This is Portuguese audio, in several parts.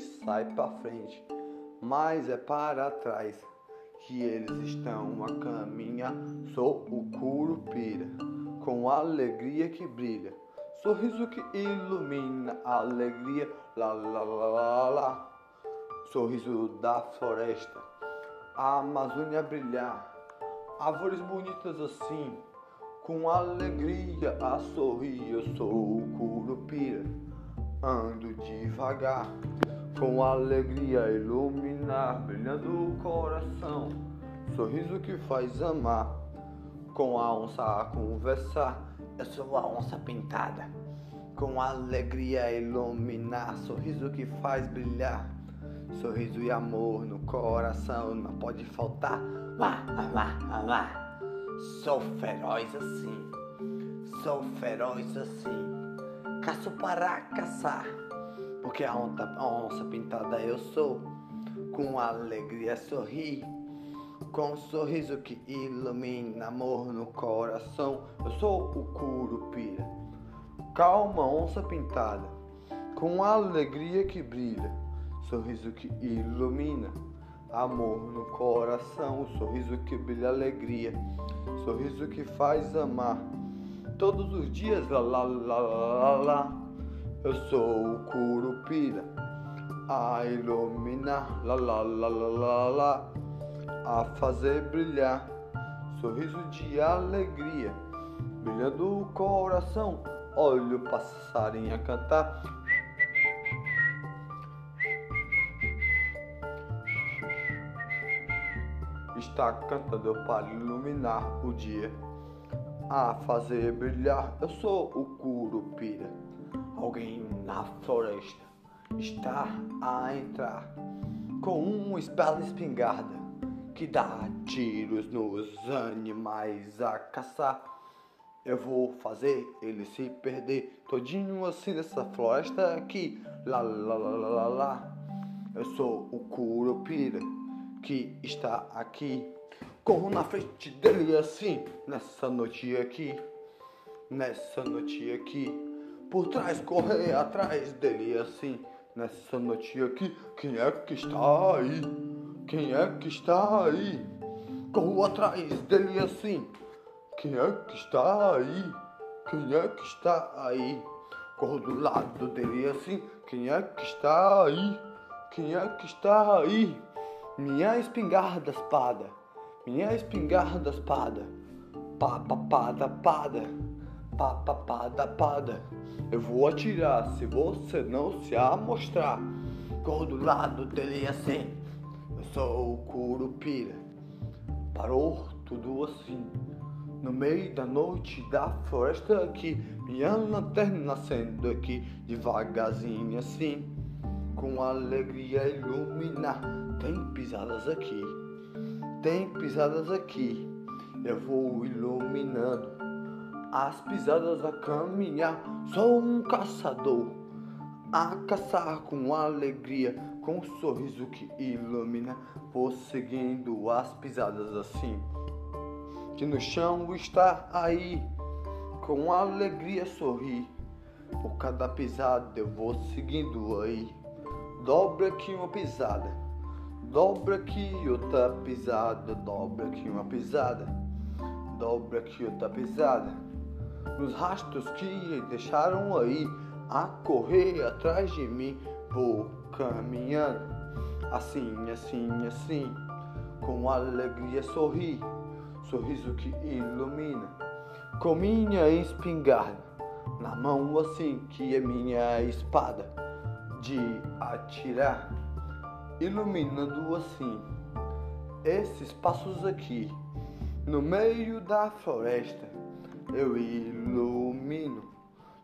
sai para frente, mas é para trás que eles estão a caminhar. Sou o Curupira, com alegria que brilha Sorriso que ilumina a alegria, lá, lá, lá, lá, lá. Sorriso da floresta, a Amazônia brilhar. Árvores bonitas assim, com alegria a sorrir. Eu sou o Curupira, ando devagar, com alegria iluminar, brilhando o coração. Sorriso que faz amar, com a onça a conversar eu sou a onça pintada, com alegria iluminar, sorriso que faz brilhar, sorriso e amor no coração não pode faltar. Lá, lá, lá, Sou feroz assim, sou feroz assim, caço para caçar, porque a onça, a onça pintada eu sou, com alegria sorrir com um sorriso que ilumina amor no coração. Eu sou o Curupira, calma onça pintada, com alegria que brilha, sorriso que ilumina amor no coração, sorriso que brilha alegria, sorriso que faz amar. Todos os dias, lá, lá, lá, lá, lá, eu sou o Curupira, a iluminar, lá, lá, lá, lá, lá, lá a fazer brilhar, sorriso de alegria, brilhando o coração. Olha o passarinho a cantar. Está cantando para iluminar o dia, a fazer brilhar. Eu sou o Curupira. Alguém na floresta está a entrar com uma espada espingarda que dá tiros nos animais a caçar. Eu vou fazer ele se perder todinho assim nessa floresta aqui. Lá, lá, lá, lá, lá, lá. Eu sou o Curupira que está aqui. Corro na frente dele assim, nessa noite aqui. Nessa noite aqui. Por trás, correr atrás dele assim, nessa noite aqui. Quem é que está aí? Quem é que está aí? Corro atrás dele assim. Quem é que está aí? Quem é que está aí? Corro do lado dele assim. Quem é que está aí? Quem é que está aí? Minha espingarda espada. Minha espingarda espada. Papapada pada. Papapada pada. Eu vou atirar se você não se amostrar. Do lado dele assim. Eu sou o Curupira. Parou tudo assim. No meio da noite da floresta aqui, minha lanterna acendo aqui, devagarzinho assim, com alegria iluminar. Tem pisadas aqui, tem pisadas aqui, eu vou iluminando as pisadas a caminhar. Sou um caçador a caçar com alegria com um sorriso que ilumina, vou seguindo as pisadas assim. Que no chão está aí, com alegria sorri. Por cada pisada eu vou seguindo aí. Dobra aqui uma pisada, dobra aqui outra pisada, dobra aqui uma pisada, dobra aqui outra pisada. Nos rastros que deixaram aí a correr atrás de mim, vou caminhando, assim, assim, assim, com alegria sorri, sorriso que ilumina, com minha espingarda na mão assim que é minha espada de atirar, iluminando assim esses passos aqui no meio da floresta. Eu ilumino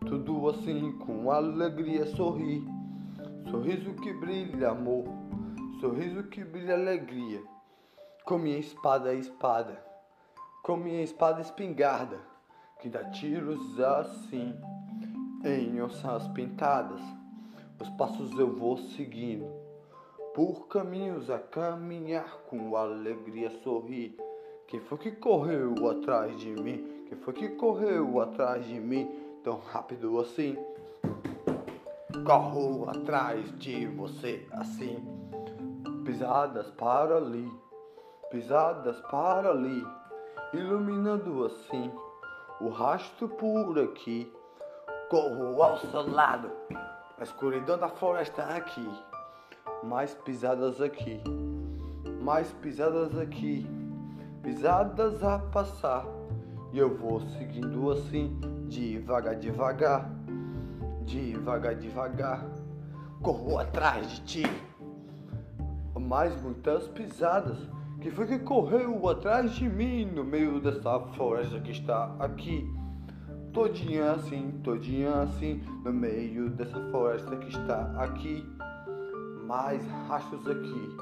tudo assim com alegria sorri sorriso que brilha amor, sorriso que brilha alegria, com minha espada espada, com minha espada espingarda, que dá tiros assim, em onças pintadas, os passos eu vou seguindo. Por caminhos a caminhar com alegria sorrir. Quem foi que correu atrás de mim? Quem foi que correu atrás de mim tão rápido assim? Corro atrás de você assim. Pisadas para ali, pisadas para ali, iluminando assim o rastro por aqui. Corro ao seu lado, a escuridão da floresta aqui. Mais pisadas aqui, mais pisadas aqui, pisadas a passar. E eu vou seguindo assim, devagar, devagar, devagar, devagar. Corro atrás de ti. Mais muitas pisadas. Que foi que correu atrás de mim no meio dessa floresta que está aqui? todinha assim, todinha assim, no meio dessa floresta que está aqui. Mais rastros aqui.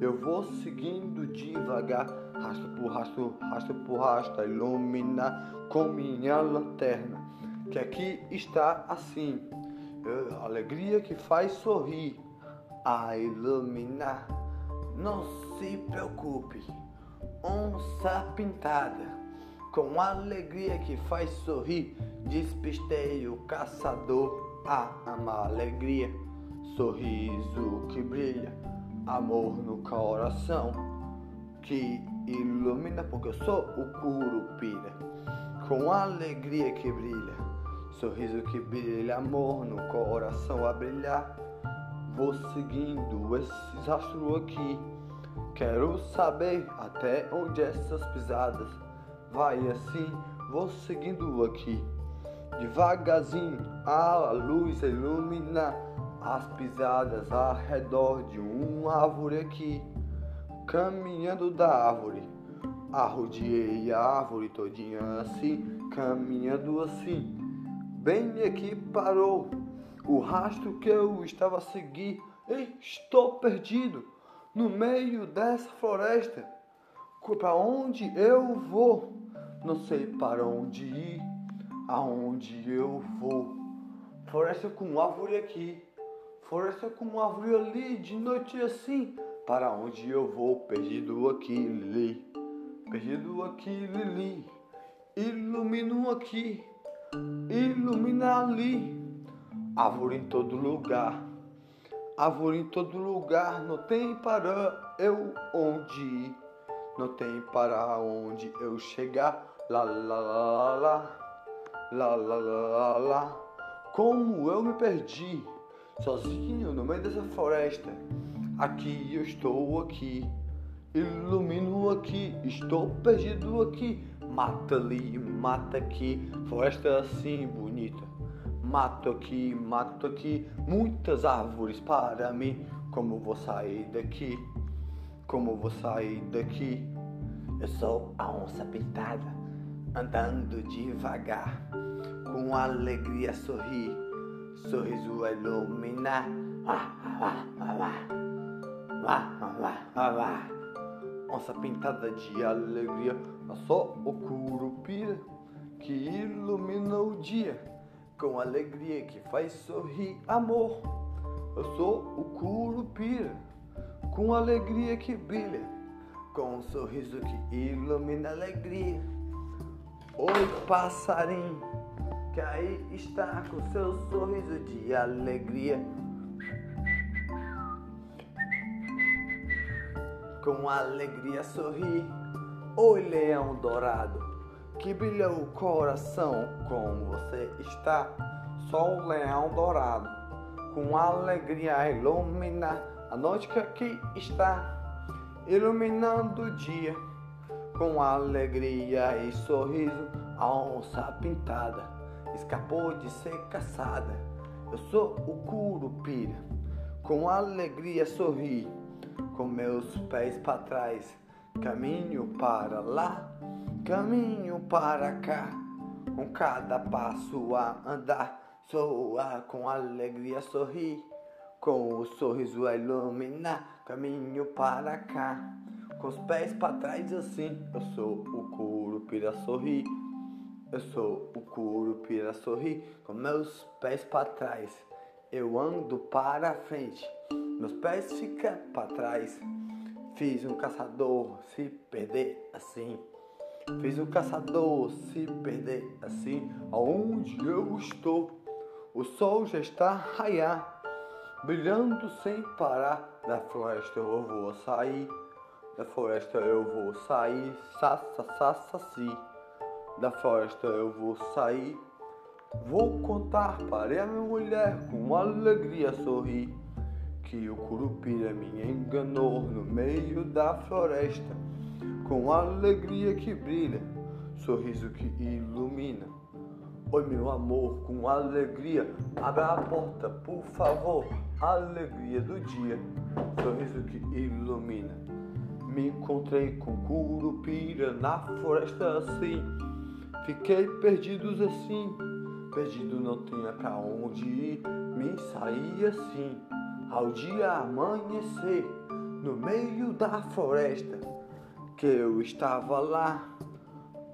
Eu vou seguindo devagar, rastro por rastro, rastro por rastro, iluminar com minha lanterna. Que aqui está assim, alegria que faz sorrir, a iluminar. Não se preocupe, onça pintada com alegria que faz sorrir, despistei o caçador a amar alegria, sorriso que brilha, amor no coração, que ilumina porque eu sou o curupira, com alegria que brilha, sorriso que brilha, amor no coração a brilhar, vou seguindo esses astros aqui, quero saber até onde essas pisadas vai assim, vou seguindo aqui. Devagarzinho, a luz ilumina as pisadas ao redor de uma árvore aqui. Caminhando da árvore, arrodeei a árvore todinha assim, caminhando assim. Bem aqui parou o rastro que eu estava a seguir. Ei, estou perdido no meio dessa floresta. Para onde eu vou? Não sei para onde ir, aonde eu vou. Floresta com árvore aqui, floresta com árvore ali, de noite assim. Para onde eu vou, perdido aqui, Lili. Perdido aqui, Lili. Ilumino aqui, ilumina ali. Árvore em todo lugar, árvore em todo lugar. Não tem para eu onde ir, não tem para onde eu chegar. Lá, lá, lá, lá, lá, lá, lá, lá. Como eu me perdi, sozinho no meio dessa floresta. Aqui eu estou aqui, ilumino aqui, estou perdido aqui. Mata ali, mata aqui, floresta assim bonita. Mato aqui, mato aqui, muitas árvores para mim. Como vou sair daqui? Como vou sair daqui? Eu sou a onça pintada andando devagar, com alegria sorrir, sorriso a iluminar. Vá, vá, vá, vá, vá, vá, Onça pintada de alegria, sou o curupira que ilumina o dia, com alegria que faz sorrir amor. Eu sou o curupira, com alegria que brilha, com um sorriso que ilumina alegria. Oi, passarinho, que aí está com seu sorriso de alegria. Com alegria sorri. Oi, leão dourado, que brilha o coração como você está. Sou o leão dourado, com alegria ilumina a noite que aqui está, iluminando o dia com alegria e sorriso, a onça pintada escapou de ser caçada. Eu sou o curupira, com alegria sorri, com meus pés para trás, caminho para lá, caminho para cá, com cada passo a andar, sou a com alegria sorri, com o sorriso a iluminar, caminho para cá. Com os pés para trás assim. Eu sou o curupira sorri. Eu sou o curupira sorri com meus pés para trás, eu ando para frente, meus pés ficam para trás. Fiz um caçador se perder assim. Fiz um caçador se perder assim. Aonde eu estou, o sol já está a raiar, brilhando sem parar. Da floresta eu vou sair, da floresta eu vou sair, sa sa sa sa si. Da floresta eu vou sair. Vou contar para a minha mulher com alegria sorrir que o curupira me enganou no meio da floresta com alegria que brilha, sorriso que ilumina. Oi meu amor, com alegria, abra a porta, por favor. Alegria do dia, sorriso que ilumina. Me encontrei com curupira na floresta assim. Fiquei perdidos assim Perdido não tinha pra onde ir, me saí assim, ao dia amanhecer, no meio da floresta, que eu estava lá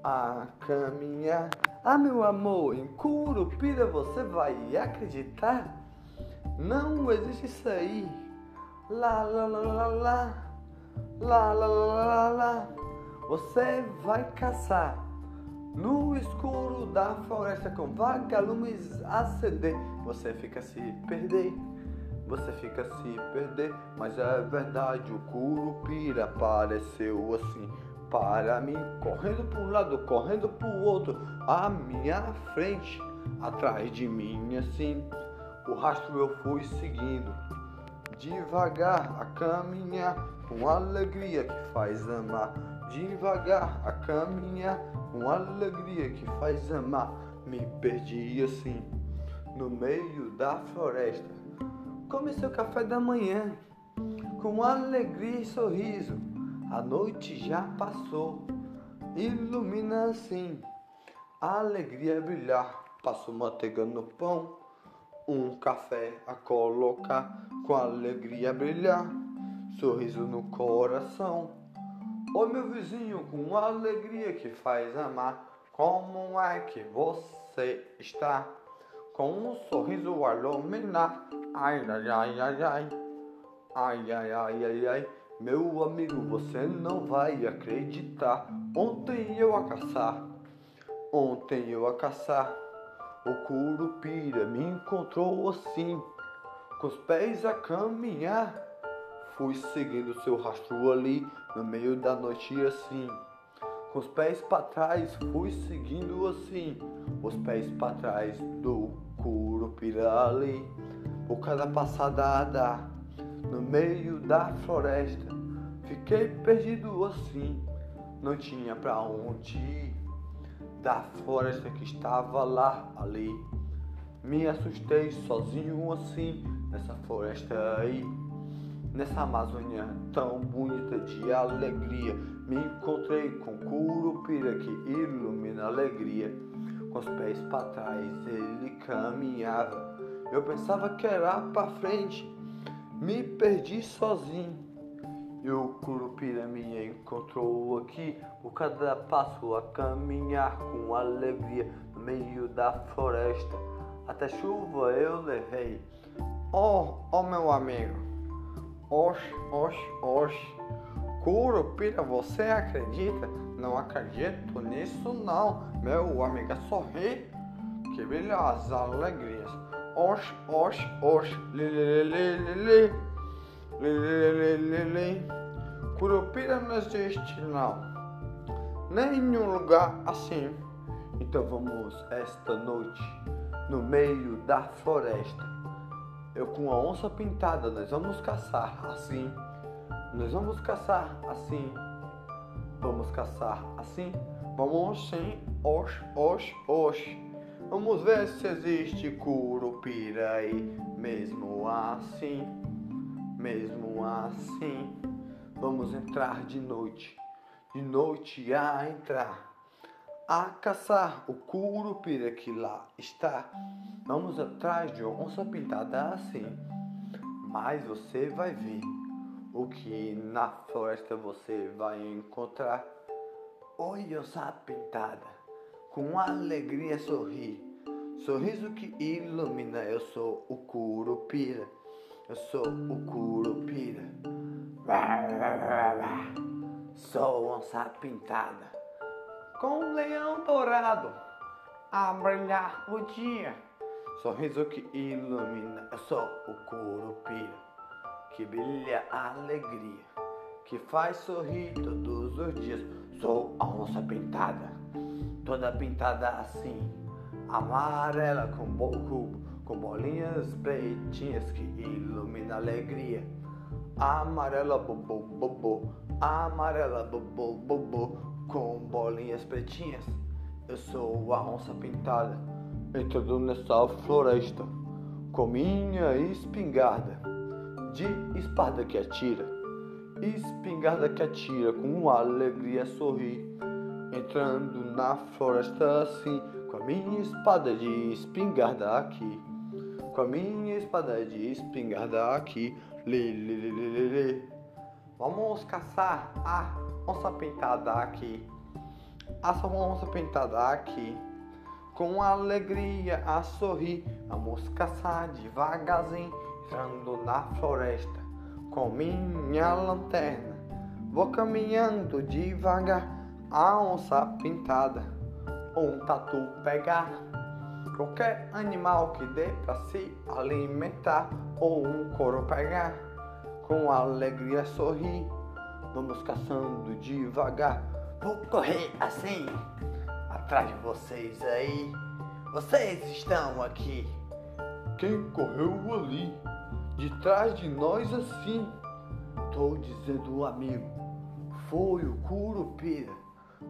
a caminhar. Ah, meu amor, em Curupira você vai acreditar? Não existe isso aí. Lá, lá, lá, lá, lá. Lá, lá, lá, lá, lá. Você vai caçar no escuro da floresta com vagalumes a ceder. Você fica se perder. Você fica se perder, mas é verdade, o curupira apareceu assim para mim, correndo para um lado, correndo para o outro, à minha frente, atrás de mim assim. O rastro eu fui seguindo, devagar a caminhar, com alegria que faz amar, devagar a caminhar com alegria que faz amar. Me perdi assim, no meio da floresta. Comecei o café da manhã, com alegria e sorriso. A noite já passou, ilumina assim. A alegria é brilhar, passo manteiga no pão. Um café a colocar, com alegria brilhar. Sorriso no coração Ô meu vizinho, com alegria que faz amar, como é que você está? Com um sorriso a iluminar, ai ai ai ai ai, ai ai ai ai ai, meu amigo, você não vai acreditar. Ontem eu a caçar, ontem eu a caçar, o curupira me encontrou assim, com os pés a caminhar. Fui seguindo seu rastro ali no meio da noite assim. Com os pés para trás, fui seguindo assim. Os pés para trás do curupira ali. Por cada passada no meio da floresta. Fiquei perdido assim. Não tinha para onde ir. Da floresta que estava lá ali. Me assustei sozinho assim nessa floresta aí. Nessa Amazônia tão bonita de alegria, me encontrei com Curupira que ilumina a alegria. Com os pés para trás ele caminhava. Eu pensava que era para frente, me perdi sozinho. E o Curupira me encontrou aqui, por cada passo a caminhar com alegria no meio da floresta. Até chuva eu levei. Oh, oh meu amigo, Oxe, oxe, oxe. Curupira, você acredita? Não acredito nisso não. Meu amigo, é sorri. Que beleza, alegrias. Oxe, oxe, oxe. Lili, lili. Curupira não existe não. Nenhum lugar assim. Então vamos esta noite no meio da floresta eu com a onça pintada, nós vamos caçar assim. Nós vamos caçar assim. Vamos caçar assim. Vamos sim. Oxe, oxe, oxe. Vamos ver se existe curupira aí. Mesmo assim. Mesmo assim. Vamos entrar de noite. De noite a entrar a caçar o curupira que lá está. Vamos atrás de onça pintada assim. Mas você vai ver o que na floresta você vai encontrar. Oi, onça pintada, com alegria sorri. sorriso que ilumina. Eu sou o Curupira, eu sou o Curupira. Sou onça pintada com um leão dourado a brilhar o dia. Sorriso que ilumina. Eu sou o Curupira que brilha a alegria, que faz sorrir todos os dias. Sou a onça pintada, toda pintada assim, amarela com boco, com bolinhas pretinhas que ilumina a alegria. Amarela bobo bobo, amarela bobo bobo, com bolinhas pretinhas. Eu sou a onça pintada, entrando nessa floresta com minha espingarda de espada que atira, espingarda que atira, com alegria sorri, entrando na floresta assim, com a minha espada de espingarda aqui, com a minha espada de espingarda aqui, lê, lê, lê, lê, lê. Vamos caçar a onça pintada aqui, a onça pintada aqui. Com alegria a sorrir, vamos caçar devagarzinho entrando na floresta com minha lanterna. Vou caminhando devagar, a onça pintada, um tatu pegar. Qualquer animal que dê para se alimentar, ou um couro pegar, com alegria sorrir. Vamos caçando devagar, vou correr assim, atrás de vocês aí. Vocês estão aqui. Quem correu ali? De trás de nós assim. Tô dizendo, amigo, foi o Curupira.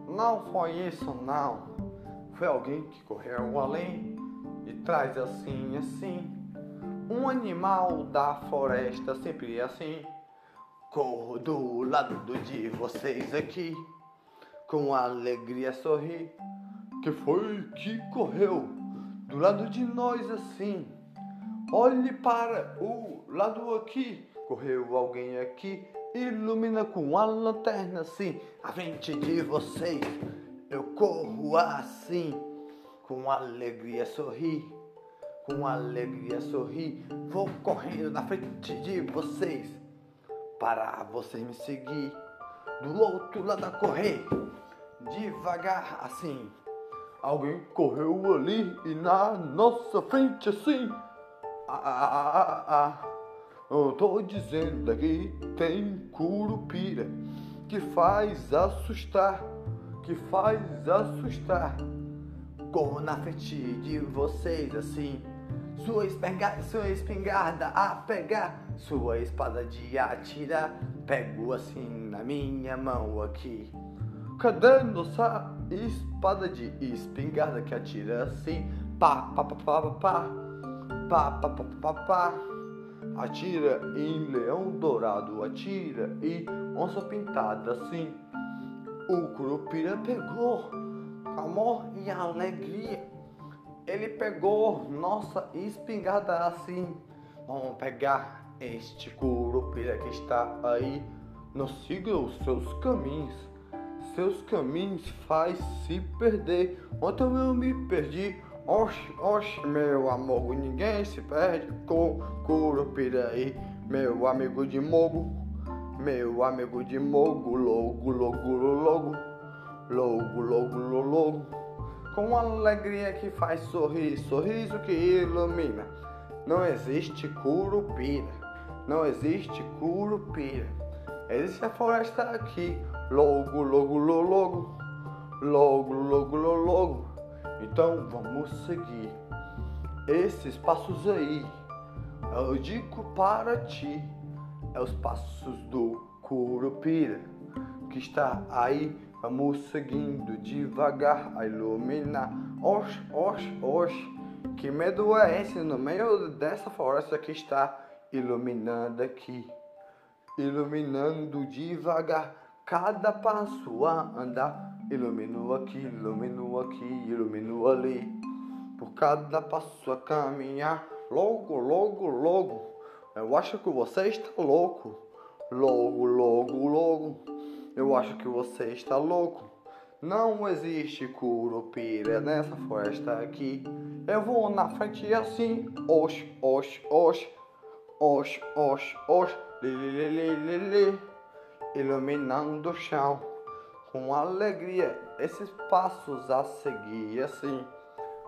Não foi isso, não. Foi alguém que correu além, de trás assim, assim. Um animal da floresta sempre assim. Corro do lado de vocês aqui, com alegria sorri. Que foi que correu do lado de nós assim. Olhe para o lado aqui. Correu alguém aqui. Ilumina com a lanterna assim. À frente de vocês. Eu corro assim. Com alegria sorri. Com alegria sorri. Vou correndo na frente de vocês. Para vocês me seguir. Do outro lado a correr. Devagar assim. Alguém correu ali e na nossa frente assim. Ah, ah, ah, ah, Eu tô dizendo que tem curupira que faz assustar, que faz assustar. Como na frente de vocês assim, sua espingarda, sua espingarda a pegar, sua espada de atirar, pego assim na minha mão aqui. Cadê nossa espada de espingarda que atira assim? Pá, pá, pá, pá, pá, pá pá, pá, pá, pá, pá. Atira em leão dourado, atira e onça pintada assim. O curupira pegou, amor e alegria. Ele pegou nossa espingarda assim. Vamos pegar este curupira que está aí. Não siga os seus caminhos. Seus caminhos faz se perder. Ontem eu me perdi Oxe, oxe, meu amor, ninguém se perde. Com Curupiraí, meu amigo de Mogo, meu amigo de Mogo, logo, logo, logo, logo, logo, logo, com alegria que faz sorrir, sorriso que ilumina. Não existe Curupira, não existe Curupira, existe a floresta aqui, logo, logo, logo, logo, logo, logo, logo. Então vamos seguir esses passos aí. Eu digo para ti, é os passos do Curupira que está aí. Vamos seguindo devagar a iluminar. Oxe, oxe, oxe. Que medo é esse no meio dessa floresta que está iluminando aqui? Iluminando devagar cada passo a andar Iluminou aqui, iluminou aqui, iluminou ali. Por cada passo a caminhar, logo, logo, logo. Eu acho que você está louco. Logo, logo, logo. Eu acho que você está louco. Não existe curupira nessa floresta aqui. Eu vou na frente assim. Oxe, oxe, oxe. Oxe, oxe, oxe. Lili, li, li, li, li. Iluminando o chão com alegria esses passos a seguir assim.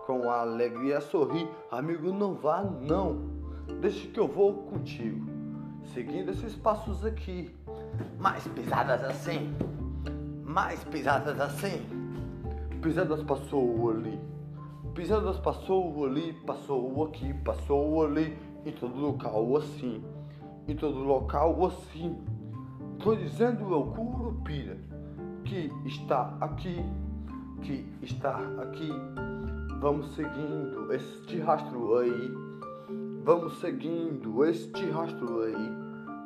Com alegria sorri, amigo, não vá não. Deixa que eu vou contigo, seguindo esses passos aqui. Mais pisadas assim, mais pisadas assim. Pisadas passou ali, pisadas passou ali, passou aqui, passou ali, em todo local assim, em todo local assim. Tô dizendo eu curo pira que está aqui, que está aqui. Vamos seguindo este rastro aí, vamos seguindo este rastro aí.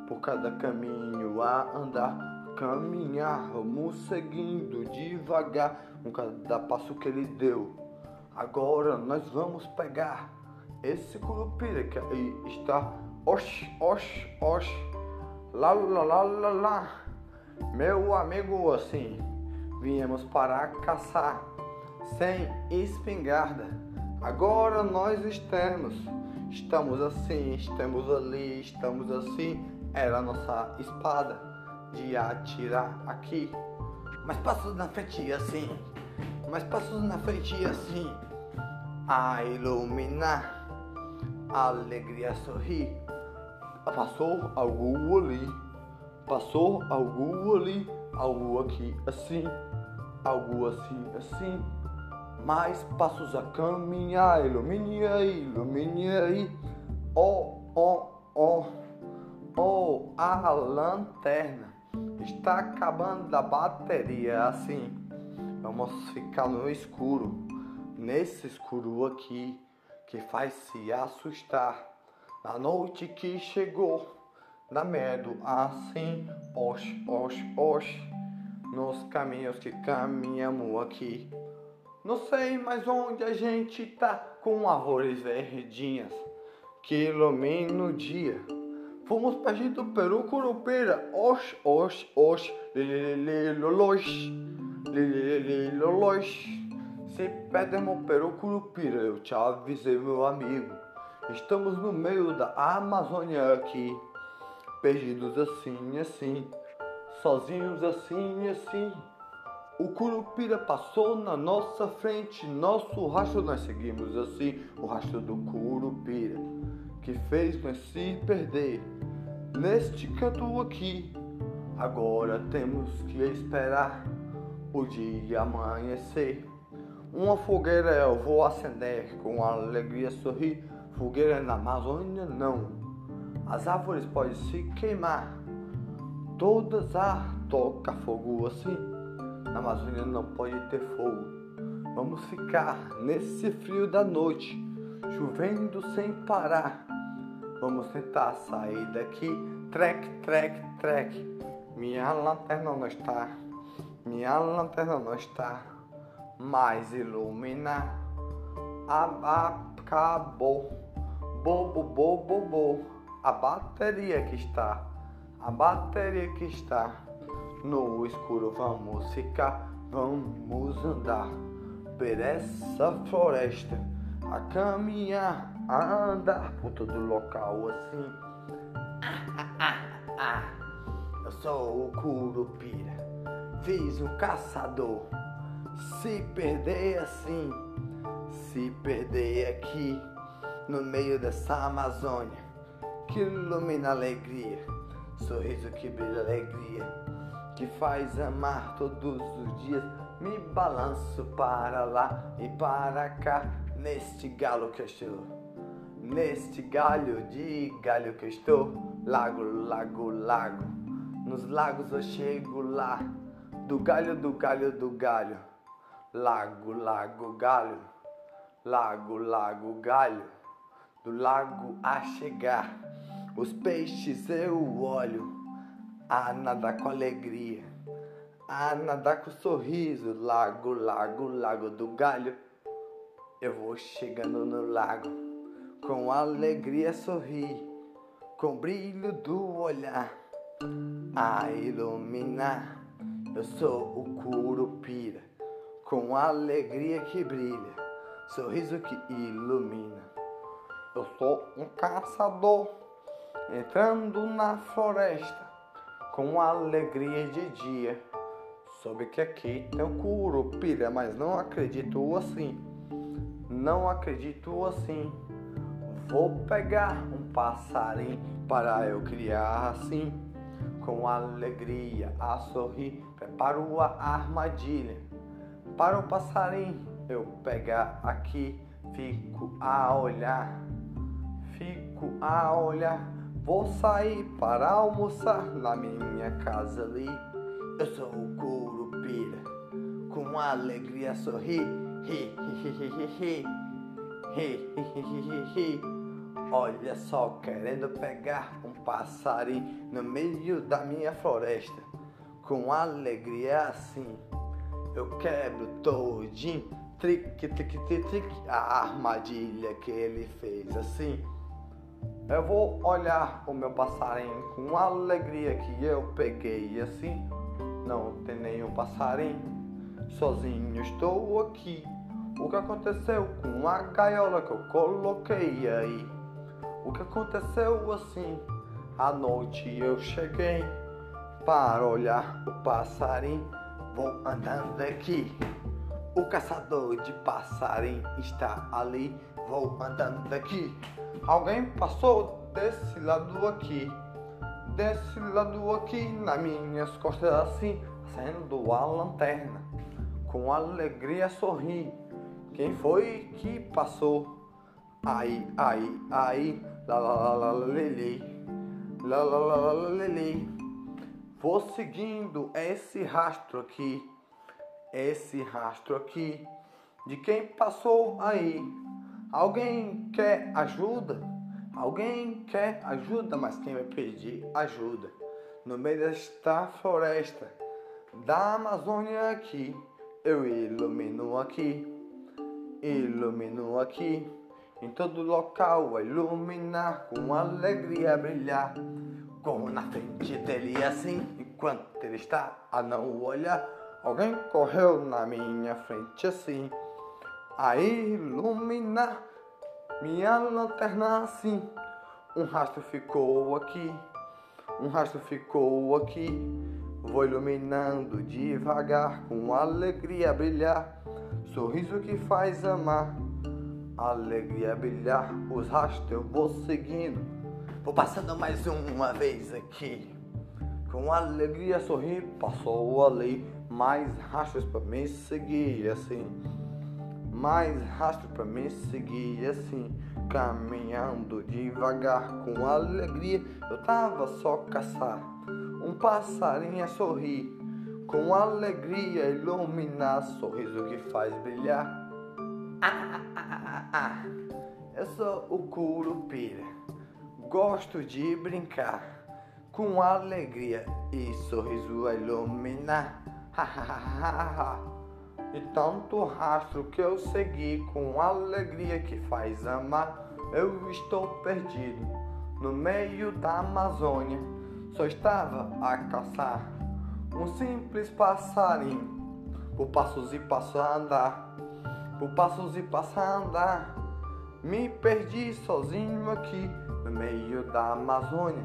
Por cada caminho a andar, caminhar, vamos seguindo devagar, com cada passo que ele deu. Agora nós vamos pegar esse curupira que aí está. Oxi, oxi, oxi. la, la, la, la, la. Meu amigo, assim, viemos para caçar sem espingarda. Agora nós estamos, estamos assim, estamos ali, estamos assim. Era nossa espada de atirar aqui. Mas passos na frente assim, mas passos na frente assim. A iluminar, a alegria sorrir. Passou algo ali Passou algo ali, algo aqui assim, algo assim assim. Mas passos a caminhar, iluminei, iluminei. Oh, oh, oh, oh, a lanterna está acabando a bateria. Assim, vamos ficar no escuro, nesse escuro aqui que faz se assustar. Na noite que chegou dá medo. Assim, oxe, oxe, oxe, nos caminhos que caminhamos aqui. Não sei mais onde a gente tá, com árvores verdinhas que iluminam o dia. Fomos perdidos pelo Curupira, oxe, oxe, oxe, lilililolox, lilililolox. Se perdemos pelo Curupira, eu te avisei, meu amigo. Estamos no meio da Amazônia aqui perdidos assim, assim, sozinhos assim, assim. O Curupira passou na nossa frente, nosso rastro nós seguimos assim, o rastro do Curupira, que fez nós se perder neste canto aqui. Agora temos que esperar o dia amanhecer. Uma fogueira eu vou acender com alegria sorrir. Fogueira na Amazônia não. As árvores podem se queimar. Todas a toca fogo assim. Na Amazônia não pode ter fogo. Vamos ficar nesse frio da noite, chovendo sem parar. Vamos tentar sair daqui. Trek, trek, trek. Minha lanterna não está. Minha lanterna não está. Mais iluminar. Acabou. Bobo, bobo, bobo. A bateria que está. A bateria que está. No escuro vamos ficar. Vamos andar por essa floresta. A caminhar, a andar por todo local assim. Eu sou o Curupira. Fiz um caçador. Se perder assim, se perder aqui, no meio dessa Amazônia, que ilumina a alegria, sorriso que brilha alegria, que faz amar todos os dias. Me balanço para lá e para cá, neste galo que eu estou, neste galho de galho que eu estou, lago, lago, lago. Nos lagos eu chego lá, do galho, do galho, do galho. Lago, lago, galho. Lago, lago, galho. Do lago a chegar, os peixes eu olho, a nadar com alegria, a nadar com sorriso. Lago, lago, lago do galho. Eu vou chegando no lago, com alegria sorrir, com brilho do olhar, a iluminar. Eu sou o Curupira, com alegria que brilha, sorriso que ilumina. Eu sou um caçador entrando na floresta com alegria de dia. Soube que aqui tem um curupira, mas não acredito assim. Não acredito assim. Vou pegar um passarinho para eu criar assim. Com alegria a sorrir, preparo a armadilha. Para o passarinho eu pegar aqui, fico a olhar. Fico a olhar. Vou sair para almoçar na minha casa ali. Eu sou o curupira, com alegria sorri. Hi, hi, hi. Olha só, querendo pegar um passarinho no meio da minha floresta. Com alegria assim, eu quebro todinho, trique, trique, trique, trique, a armadilha que ele fez assim. Eu vou olhar o meu passarinho com alegria que eu peguei assim. Não tem nenhum passarinho, sozinho estou aqui. O que aconteceu com a gaiola que eu coloquei aí? O que aconteceu assim? À noite eu cheguei para olhar o passarinho. Vou andando aqui. O caçador de passarinho está ali. Vou andando aqui. Alguém passou desse lado aqui. Desse lado aqui, nas minhas costas assim, acendendo a lanterna. Com alegria sorri. Quem foi que passou? Aí, lá, lá, lá, lá, lele, lá, lá, lá, lá, lele. Vou seguindo esse rastro aqui, esse rastro aqui, de quem passou aí. Alguém quer ajuda? Alguém quer ajuda, mas quem vai pedir ajuda? No meio desta floresta da Amazônia aqui, eu ilumino aqui, ilumino aqui. Em todo local a iluminar, com alegria brilhar. Corro na frente dele assim, enquanto ele está a não olhar. Alguém correu na minha frente assim, a iluminar minha lanterna assim. Um rastro ficou aqui, um rastro ficou aqui. Vou iluminando devagar, com alegria a brilhar. Sorriso que faz amar alegria brilhar, os rastros eu vou seguindo. Vou passando mais uma vez aqui. Com alegria sorrir, passou ali mais rastros para me seguir assim. Mais rastros para me seguir assim. Caminhando devagar com alegria, eu tava só caçar. Um passarinho a sorrir, com alegria iluminar, sorriso que faz brilhar. Ah, ah, ah. Ah, eu sou o Curupira. Gosto de brincar com alegria e sorriso a iluminar. E tanto rastro que eu segui com alegria que faz amar. Eu estou perdido no meio da Amazônia. Só estava a caçar um simples passarinho. Por passos e passos a andar por passos e passos a andar. Me perdi sozinho aqui no meio da Amazônia.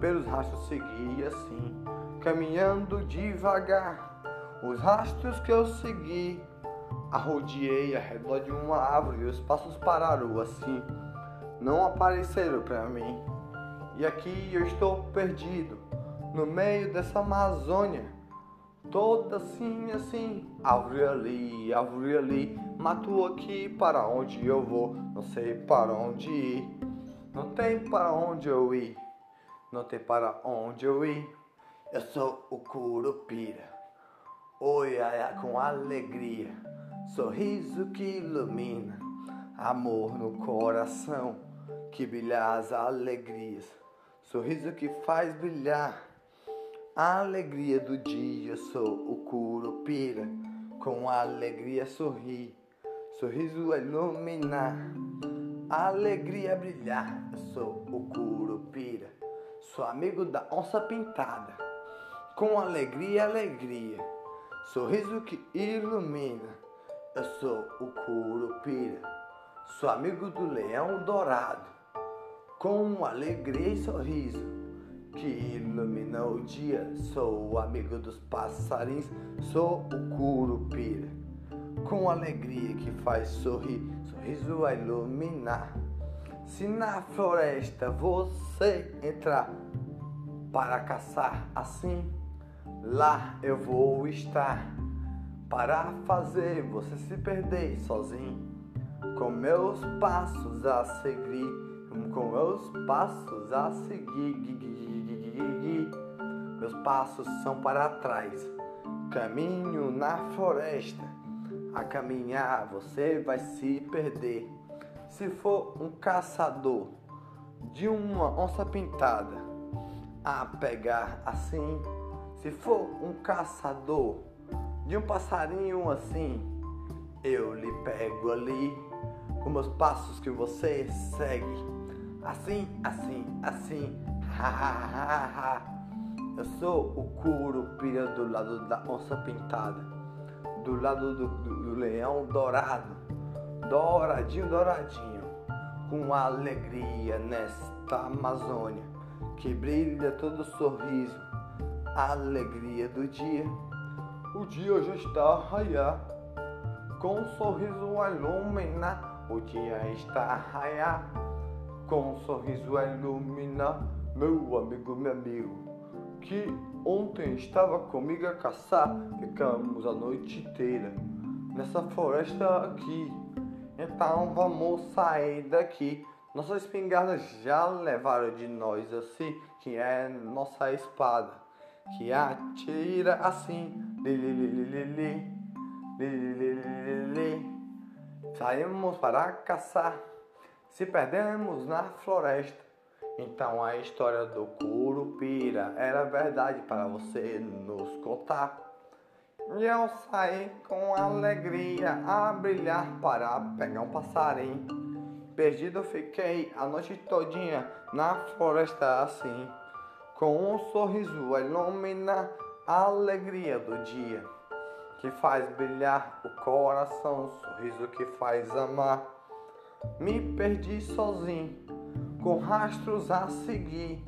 Pelos rastros segui assim, caminhando devagar. Os rastros que eu segui, arrodeei ao redor de uma árvore e os passos pararam assim, não apareceram para mim. E aqui eu estou perdido, no meio dessa Amazônia. Toda assim, assim, árvore ali, árvore ali, mato aqui, para onde eu vou, não sei para onde ir, não tem para onde eu ir, não tem para onde eu ir, eu sou o Curupira, oi, com alegria, sorriso que ilumina, amor no coração, que brilha as alegrias, sorriso que faz brilhar a alegria do dia, sou o curupira, com alegria sorri, sorriso a iluminar, alegria brilhar, eu sou o curupira, sou amigo da onça pintada, com alegria, alegria, sorriso que ilumina, Eu sou o Curupira, sou amigo do leão dourado, com alegria e sorriso que ilumina o dia. Sou o amigo dos passarinhos, sou o Curupira, com alegria que faz sorrir, sorriso a iluminar. Se na floresta você entrar para caçar assim, lá eu vou estar para fazer você se perder sozinho. Com meus passos a seguir, com meus passos a seguir, meus passos são para trás. Caminho na floresta, a caminhar você vai se perder. Se for um caçador de uma onça pintada, a pegar assim, se for um caçador de um passarinho assim, eu lhe pego ali com meus passos que você segue. Assim, assim, assim, ha ha ha. Eu sou o curupira do lado da onça pintada, do lado do, do, do leão dourado, douradinho, douradinho, com alegria nesta Amazônia que brilha todo sorriso, a alegria do dia o dia já está a raiar, com um sorriso a iluminar. O dia está a raiar, com um sorriso a iluminar. Meu amigo, meu amigo, que ontem estava comigo a caçar, ficamos a noite inteira nessa floresta aqui. Então vamos sair daqui. Nossas espingardas já levaram de nós assim, que é nossa espada, que atira assim Saímos para caçar, se perdemos na floresta. Então a história do Curupira era verdade para você nos contar. E eu saí com alegria a brilhar para pegar um passarinho. Perdido fiquei a noite todinha na floresta assim, com um sorriso a iluminar a alegria do dia que faz brilhar o coração, sorriso que faz amar. Me perdi sozinho, com rastros a seguir,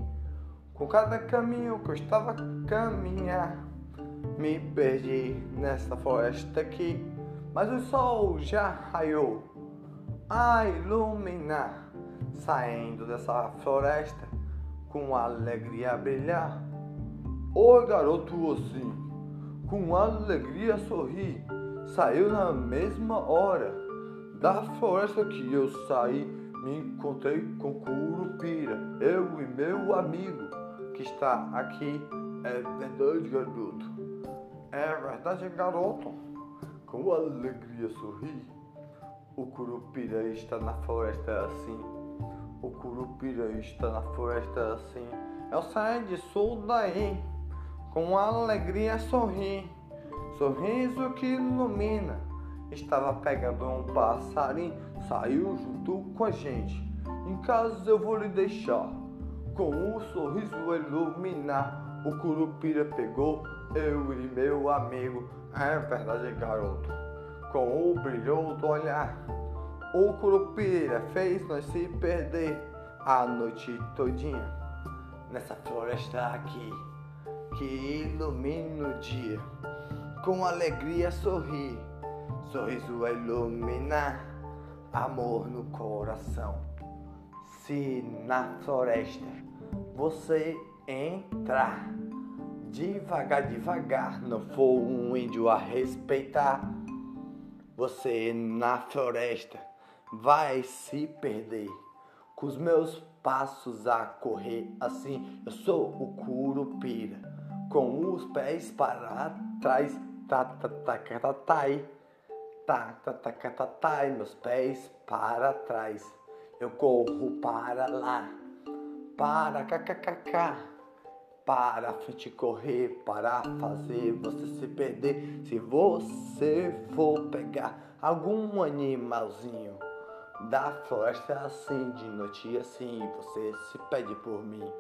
com cada caminho que eu estava a caminhar. Me perdi nessa floresta aqui, mas o sol já raiou a iluminar, saindo dessa floresta com alegria brilhar. O garoto assim, com alegria sorri, saiu na mesma hora da floresta que eu saí. Me encontrei com Curupira, eu e meu amigo que está aqui. É verdade, garoto. É verdade, garoto. Com alegria sorri. O Curupira está na floresta assim. O Curupira está na floresta assim. Eu saí de sul daí com alegria sorri, sorriso que ilumina. Estava pegando um passarinho, saiu junto com a gente. Em casa eu vou lhe deixar, com um sorriso iluminar. O curupira pegou eu e meu amigo, é verdade, garoto. Com o brilho do olhar, o curupira fez nós se perder a noite todinha nessa floresta aqui que ilumina o dia. Com alegria sorri, sorriso a iluminar, amor no coração. Se na floresta você entrar, devagar, devagar, não for um índio a respeitar, você na floresta vai se perder. Com os meus passos a correr assim, eu sou o curupira. Com os pés para trás, ta ta ta tá ta ta, ta ta ta tá ta tai, meus pés para trás. Eu corro para lá. Para kkkk para frente correr, para fazer você se perder. Se você for pegar algum animalzinho da floresta assim, de noite assim, você se pede por mim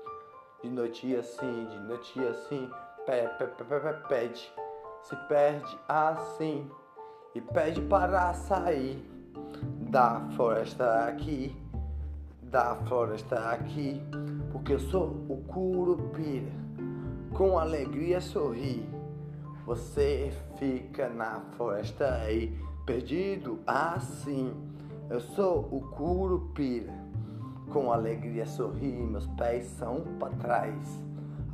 de noite assim, de noite assim, pé, pé, pé, pé, pede, se perde assim. e pede para sair da floresta aqui, da floresta aqui, porque eu sou o curupira, com alegria sorri. Você fica na floresta aí, perdido assim. Eu sou o curupira, com alegria sorri, meus pés são para trás.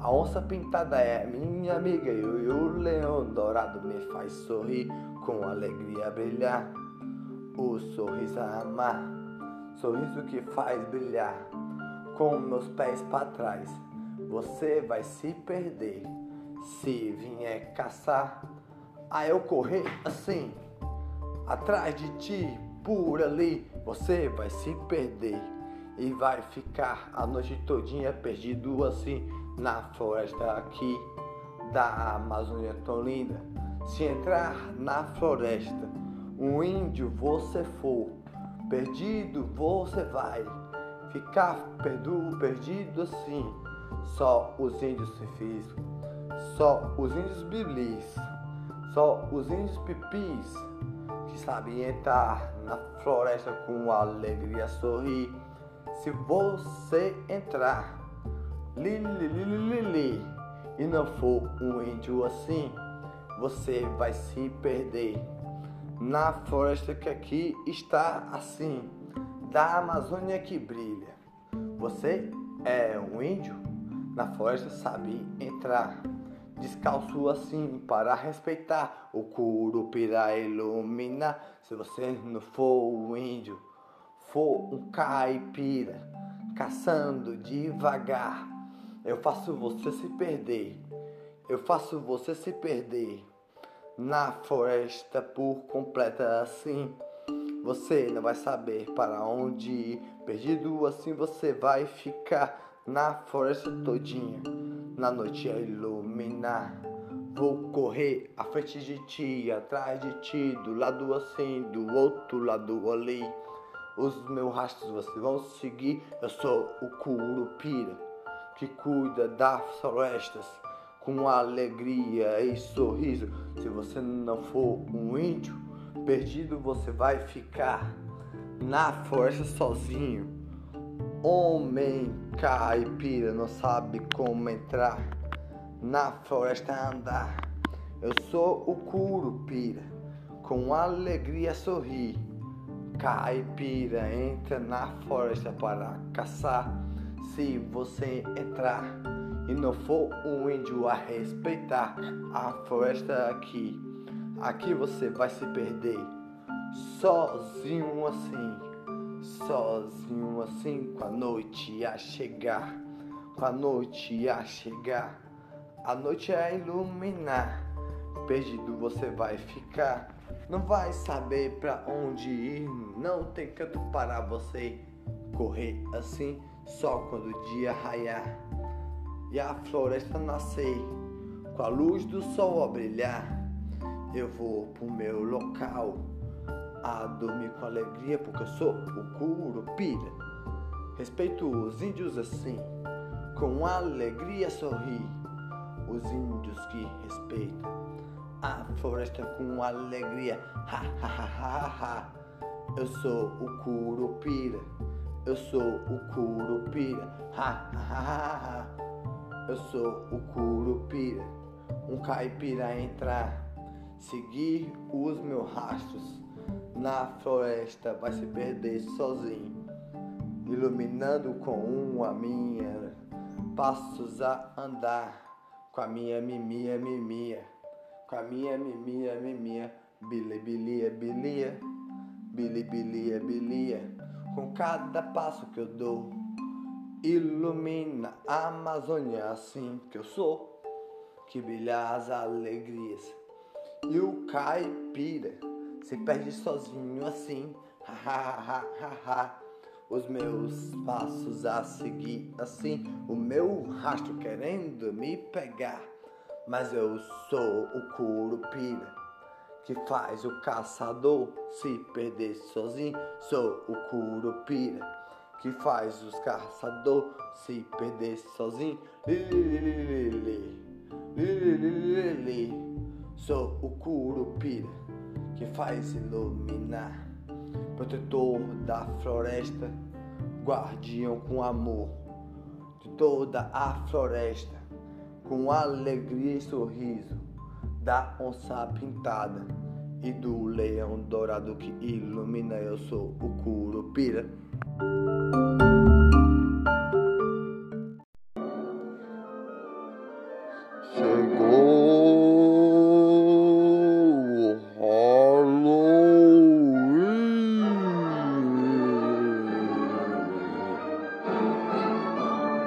A onça pintada é minha amiga e o leão dourado me faz sorrir com alegria brilhar. O sorriso a amar, sorriso que faz brilhar. Com meus pés para trás, você vai se perder. Se vier caçar, a eu correr assim, atrás de ti, por ali, você vai se perder e vai ficar a noite todinha perdido assim na floresta aqui da Amazônia tão linda. Se entrar na floresta, um índio você for, perdido você vai ficar perdido, perdido assim. Só os índios civis, só os índios bilis, só os índios pipis que sabem entrar na floresta com alegria sorrir. Se você entrar Lili, li, li, e não for um índio assim, você vai se perder. Na floresta que aqui está assim, da Amazônia que brilha. Você é um índio? Na floresta sabe entrar. Descalço assim para respeitar o curupira ilumina. Se você não for um índio, for um caipira, caçando devagar eu faço você se perder. Eu faço você se perder na floresta por completa assim. Você não vai saber para onde ir. Perdido assim você vai ficar na floresta todinha. Na noite a iluminar. Vou correr à frente de ti, atrás de ti, do lado assim, do outro lado ali. Os meus rastros vocês vão seguir. Eu sou o Curupira que cuida das florestas com alegria e sorriso. Se você não for um índio, perdido você vai ficar na floresta sozinho. Homem caipira não sabe como entrar na floresta andar. Eu sou o curupira, com alegria sorri. Caipira entra na floresta para caçar se você entrar e não for um índio a respeitar a floresta aqui, aqui você vai se perder sozinho assim, sozinho assim, com a noite a chegar, com a noite a chegar, a noite a iluminar, perdido você vai ficar, não vai saber para onde ir, não tem canto para você correr assim só quando o dia raiar e a floresta nascer, com a luz do sol a brilhar, eu vou pro meu local a dormir com alegria, porque eu sou o curupira. Respeito os índios assim, com alegria sorri, os índios que respeitam a floresta com alegria. Ha ha ha ha ha. Eu sou o curupira. Eu sou o Curupira, ha, ha, ha, ha. Eu sou o Curupira, um caipira entrar, seguir os meus rastros na floresta, vai se perder sozinho, iluminando com um a minha passos a andar, com a minha mimia, mimia, com a minha mimia, mimia, bilia, bilia, bilia, bilia, bilia, bilia com cada passo que eu dou. Ilumina a Amazônia assim que eu sou, que brilha as alegrias. E o caipira se perde sozinho assim, ha ha ha ha. Os meus passos a seguir assim, o meu rastro querendo me pegar. Mas eu sou o curupira que faz o caçador se perder sozinho. Sou o curupira que faz os caçador se perder sozinho. Sou o curupira que faz iluminar, protetor da floresta, guardião com amor de toda a floresta, com alegria e sorriso da onça pintada e do leão dourado que ilumina. Eu sou o Curupira.